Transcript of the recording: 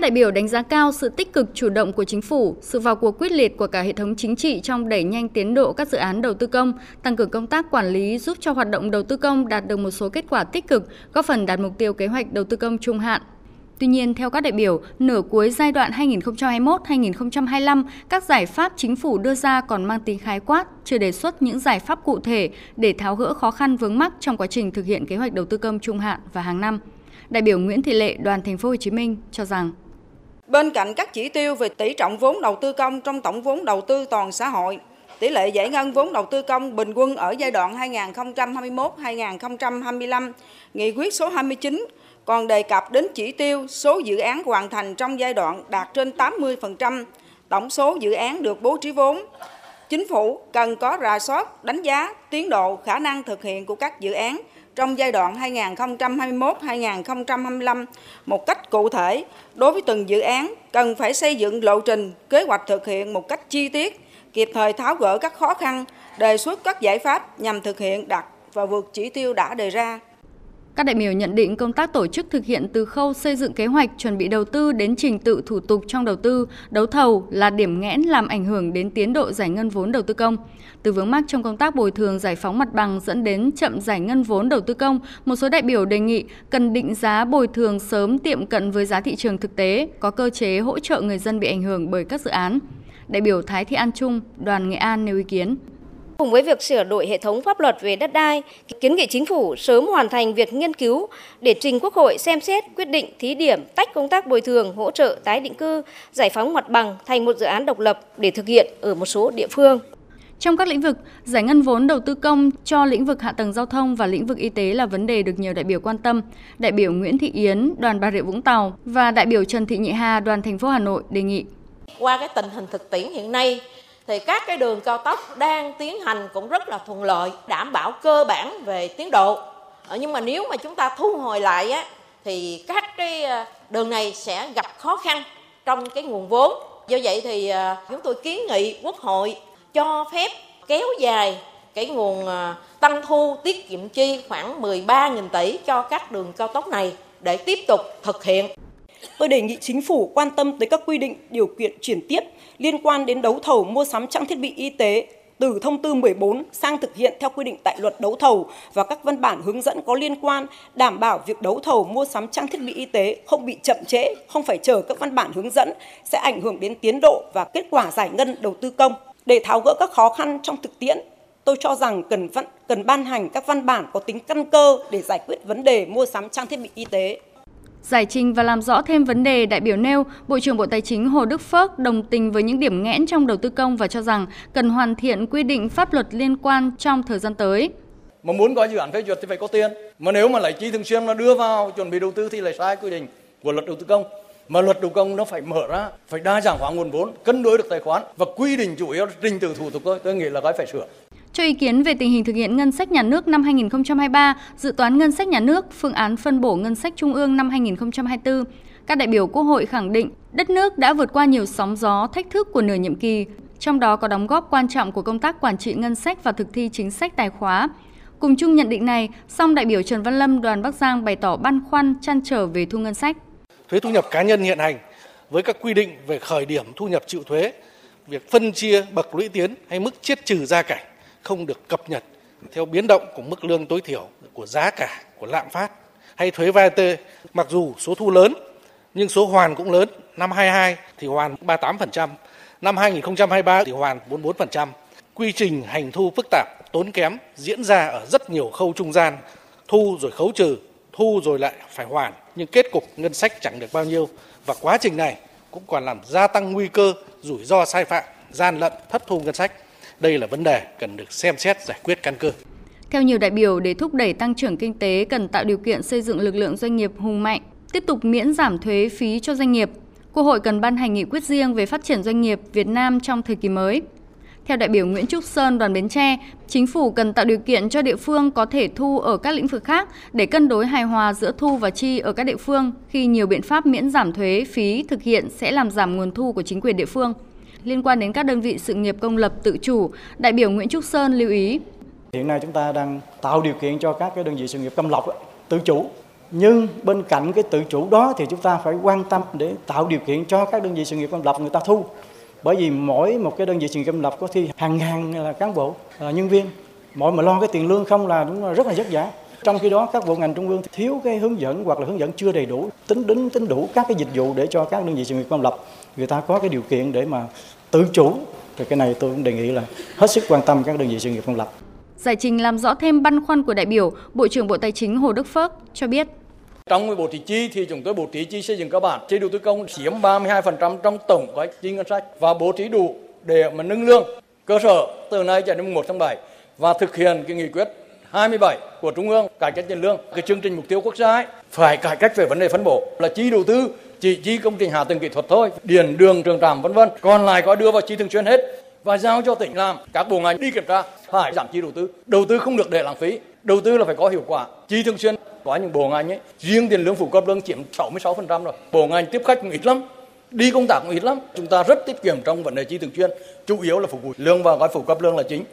Các đại biểu đánh giá cao sự tích cực chủ động của chính phủ, sự vào cuộc quyết liệt của cả hệ thống chính trị trong đẩy nhanh tiến độ các dự án đầu tư công, tăng cường công tác quản lý giúp cho hoạt động đầu tư công đạt được một số kết quả tích cực, góp phần đạt mục tiêu kế hoạch đầu tư công trung hạn Tuy nhiên, theo các đại biểu, nửa cuối giai đoạn 2021-2025, các giải pháp chính phủ đưa ra còn mang tính khái quát, chưa đề xuất những giải pháp cụ thể để tháo gỡ khó khăn vướng mắc trong quá trình thực hiện kế hoạch đầu tư công trung hạn và hàng năm. Đại biểu Nguyễn Thị Lệ, đoàn Thành phố Hồ Chí Minh cho rằng Bên cạnh các chỉ tiêu về tỷ trọng vốn đầu tư công trong tổng vốn đầu tư toàn xã hội, tỷ lệ giải ngân vốn đầu tư công bình quân ở giai đoạn 2021-2025, nghị quyết số 29 còn đề cập đến chỉ tiêu số dự án hoàn thành trong giai đoạn đạt trên 80% tổng số dự án được bố trí vốn. Chính phủ cần có rà soát, đánh giá tiến độ khả năng thực hiện của các dự án trong giai đoạn 2021-2025 một cách cụ thể. Đối với từng dự án, cần phải xây dựng lộ trình, kế hoạch thực hiện một cách chi tiết, kịp thời tháo gỡ các khó khăn, đề xuất các giải pháp nhằm thực hiện đạt và vượt chỉ tiêu đã đề ra. Các đại biểu nhận định công tác tổ chức thực hiện từ khâu xây dựng kế hoạch, chuẩn bị đầu tư đến trình tự thủ tục trong đầu tư, đấu thầu là điểm nghẽn làm ảnh hưởng đến tiến độ giải ngân vốn đầu tư công. Từ vướng mắc trong công tác bồi thường giải phóng mặt bằng dẫn đến chậm giải ngân vốn đầu tư công, một số đại biểu đề nghị cần định giá bồi thường sớm tiệm cận với giá thị trường thực tế, có cơ chế hỗ trợ người dân bị ảnh hưởng bởi các dự án. Đại biểu Thái Thị An Trung, đoàn Nghệ An nêu ý kiến. Cùng với việc sửa đổi hệ thống pháp luật về đất đai, kiến nghị chính phủ sớm hoàn thành việc nghiên cứu để trình Quốc hội xem xét quyết định thí điểm tách công tác bồi thường, hỗ trợ tái định cư, giải phóng mặt bằng thành một dự án độc lập để thực hiện ở một số địa phương. Trong các lĩnh vực, giải ngân vốn đầu tư công cho lĩnh vực hạ tầng giao thông và lĩnh vực y tế là vấn đề được nhiều đại biểu quan tâm. Đại biểu Nguyễn Thị Yến, đoàn Bà Rịa Vũng Tàu và đại biểu Trần Thị Nhị Hà, đoàn thành phố Hà Nội đề nghị. Qua cái tình hình thực tiễn hiện nay, thì các cái đường cao tốc đang tiến hành cũng rất là thuận lợi, đảm bảo cơ bản về tiến độ. Ờ, nhưng mà nếu mà chúng ta thu hồi lại á, thì các cái ờ, đường này sẽ gặp khó khăn trong cái nguồn vốn. Do vậy thì ờ, chúng tôi kiến nghị quốc hội cho phép kéo dài cái nguồn tăng thu tiết kiệm chi khoảng 13.000 tỷ cho các đường cao tốc này để tiếp tục thực hiện. Tôi đề nghị chính phủ quan tâm tới các quy định điều kiện chuyển tiếp liên quan đến đấu thầu mua sắm trang thiết bị y tế từ thông tư 14 sang thực hiện theo quy định tại luật đấu thầu và các văn bản hướng dẫn có liên quan đảm bảo việc đấu thầu mua sắm trang thiết bị y tế không bị chậm trễ, không phải chờ các văn bản hướng dẫn sẽ ảnh hưởng đến tiến độ và kết quả giải ngân đầu tư công. Để tháo gỡ các khó khăn trong thực tiễn, tôi cho rằng cần văn, cần ban hành các văn bản có tính căn cơ để giải quyết vấn đề mua sắm trang thiết bị y tế. Giải trình và làm rõ thêm vấn đề đại biểu nêu, Bộ trưởng Bộ Tài chính Hồ Đức Phước đồng tình với những điểm nghẽn trong đầu tư công và cho rằng cần hoàn thiện quy định pháp luật liên quan trong thời gian tới. Mà muốn có dự án phê duyệt thì phải có tiền. Mà nếu mà lấy chi thường xuyên nó đưa vào chuẩn bị đầu tư thì lại sai quy định của luật đầu tư công. Mà luật đầu công nó phải mở ra, phải đa dạng hóa nguồn vốn, cân đối được tài khoản và quy định chủ yếu trình tự thủ tục thôi. Tôi nghĩ là cái phải sửa. Cho ý kiến về tình hình thực hiện ngân sách nhà nước năm 2023, dự toán ngân sách nhà nước, phương án phân bổ ngân sách trung ương năm 2024, các đại biểu Quốc hội khẳng định đất nước đã vượt qua nhiều sóng gió, thách thức của nửa nhiệm kỳ, trong đó có đóng góp quan trọng của công tác quản trị ngân sách và thực thi chính sách tài khóa. Cùng chung nhận định này, song đại biểu Trần Văn Lâm đoàn Bắc Giang bày tỏ băn khoăn chăn trở về thu ngân sách. Thuế thu nhập cá nhân hiện hành với các quy định về khởi điểm thu nhập chịu thuế, việc phân chia bậc lũy tiến hay mức chiết trừ gia cảnh không được cập nhật theo biến động của mức lương tối thiểu, của giá cả, của lạm phát hay thuế VAT. Mặc dù số thu lớn nhưng số hoàn cũng lớn. Năm 22 thì hoàn 38%, năm 2023 thì hoàn 44%. Quy trình hành thu phức tạp, tốn kém diễn ra ở rất nhiều khâu trung gian, thu rồi khấu trừ, thu rồi lại phải hoàn, nhưng kết cục ngân sách chẳng được bao nhiêu và quá trình này cũng còn làm gia tăng nguy cơ rủi ro sai phạm, gian lận, thất thu ngân sách. Đây là vấn đề cần được xem xét giải quyết căn cơ. Theo nhiều đại biểu, để thúc đẩy tăng trưởng kinh tế cần tạo điều kiện xây dựng lực lượng doanh nghiệp hùng mạnh, tiếp tục miễn giảm thuế phí cho doanh nghiệp. Quốc hội cần ban hành nghị quyết riêng về phát triển doanh nghiệp Việt Nam trong thời kỳ mới. Theo đại biểu Nguyễn Trúc Sơn đoàn Bến Tre, chính phủ cần tạo điều kiện cho địa phương có thể thu ở các lĩnh vực khác để cân đối hài hòa giữa thu và chi ở các địa phương khi nhiều biện pháp miễn giảm thuế phí thực hiện sẽ làm giảm nguồn thu của chính quyền địa phương liên quan đến các đơn vị sự nghiệp công lập tự chủ, đại biểu Nguyễn Trúc Sơn lưu ý. Hiện nay chúng ta đang tạo điều kiện cho các cái đơn vị sự nghiệp công lập tự chủ. Nhưng bên cạnh cái tự chủ đó thì chúng ta phải quan tâm để tạo điều kiện cho các đơn vị sự nghiệp công lập người ta thu. Bởi vì mỗi một cái đơn vị sự nghiệp công lập có thi hàng ngàn là cán bộ là nhân viên. Mỗi mà lo cái tiền lương không là đúng là rất là vất vả trong khi đó các bộ ngành trung ương thiếu cái hướng dẫn hoặc là hướng dẫn chưa đầy đủ tính đến tính đủ các cái dịch vụ để cho các đơn vị sự nghiệp công lập người ta có cái điều kiện để mà tự chủ thì cái này tôi cũng đề nghị là hết sức quan tâm các đơn vị sự nghiệp công lập Giải trình làm rõ thêm băn khoăn của đại biểu, Bộ trưởng Bộ Tài chính Hồ Đức Phước cho biết. Trong bố trí chi thì chúng tôi bố trí chi xây dựng cơ bản, chi đầu tư công chiếm 32% trong tổng gói chi ngân sách và bố trí đủ để mà nâng lương cơ sở từ nay cho đến 1 tháng 7 và thực hiện cái nghị quyết 27 của Trung ương cải cách tiền lương. Cái chương trình mục tiêu quốc gia ấy, phải cải cách về vấn đề phân bổ là chi đầu tư chỉ chi công trình hạ tầng kỹ thuật thôi, điền đường trường trạm vân vân, còn lại có đưa vào chi thường xuyên hết và giao cho tỉnh làm. Các bộ ngành đi kiểm tra phải giảm chi đầu tư. Đầu tư không được để lãng phí đầu tư là phải có hiệu quả. Chi thường xuyên có những bộ ngành ấy riêng tiền lương phụ cấp lương chiếm 66% rồi. Bộ ngành tiếp khách cũng ít lắm đi công tác cũng ít lắm. Chúng ta rất tiết kiệm trong vấn đề chi thường xuyên chủ yếu là phục vụ lương và gói phụ cấp lương là chính.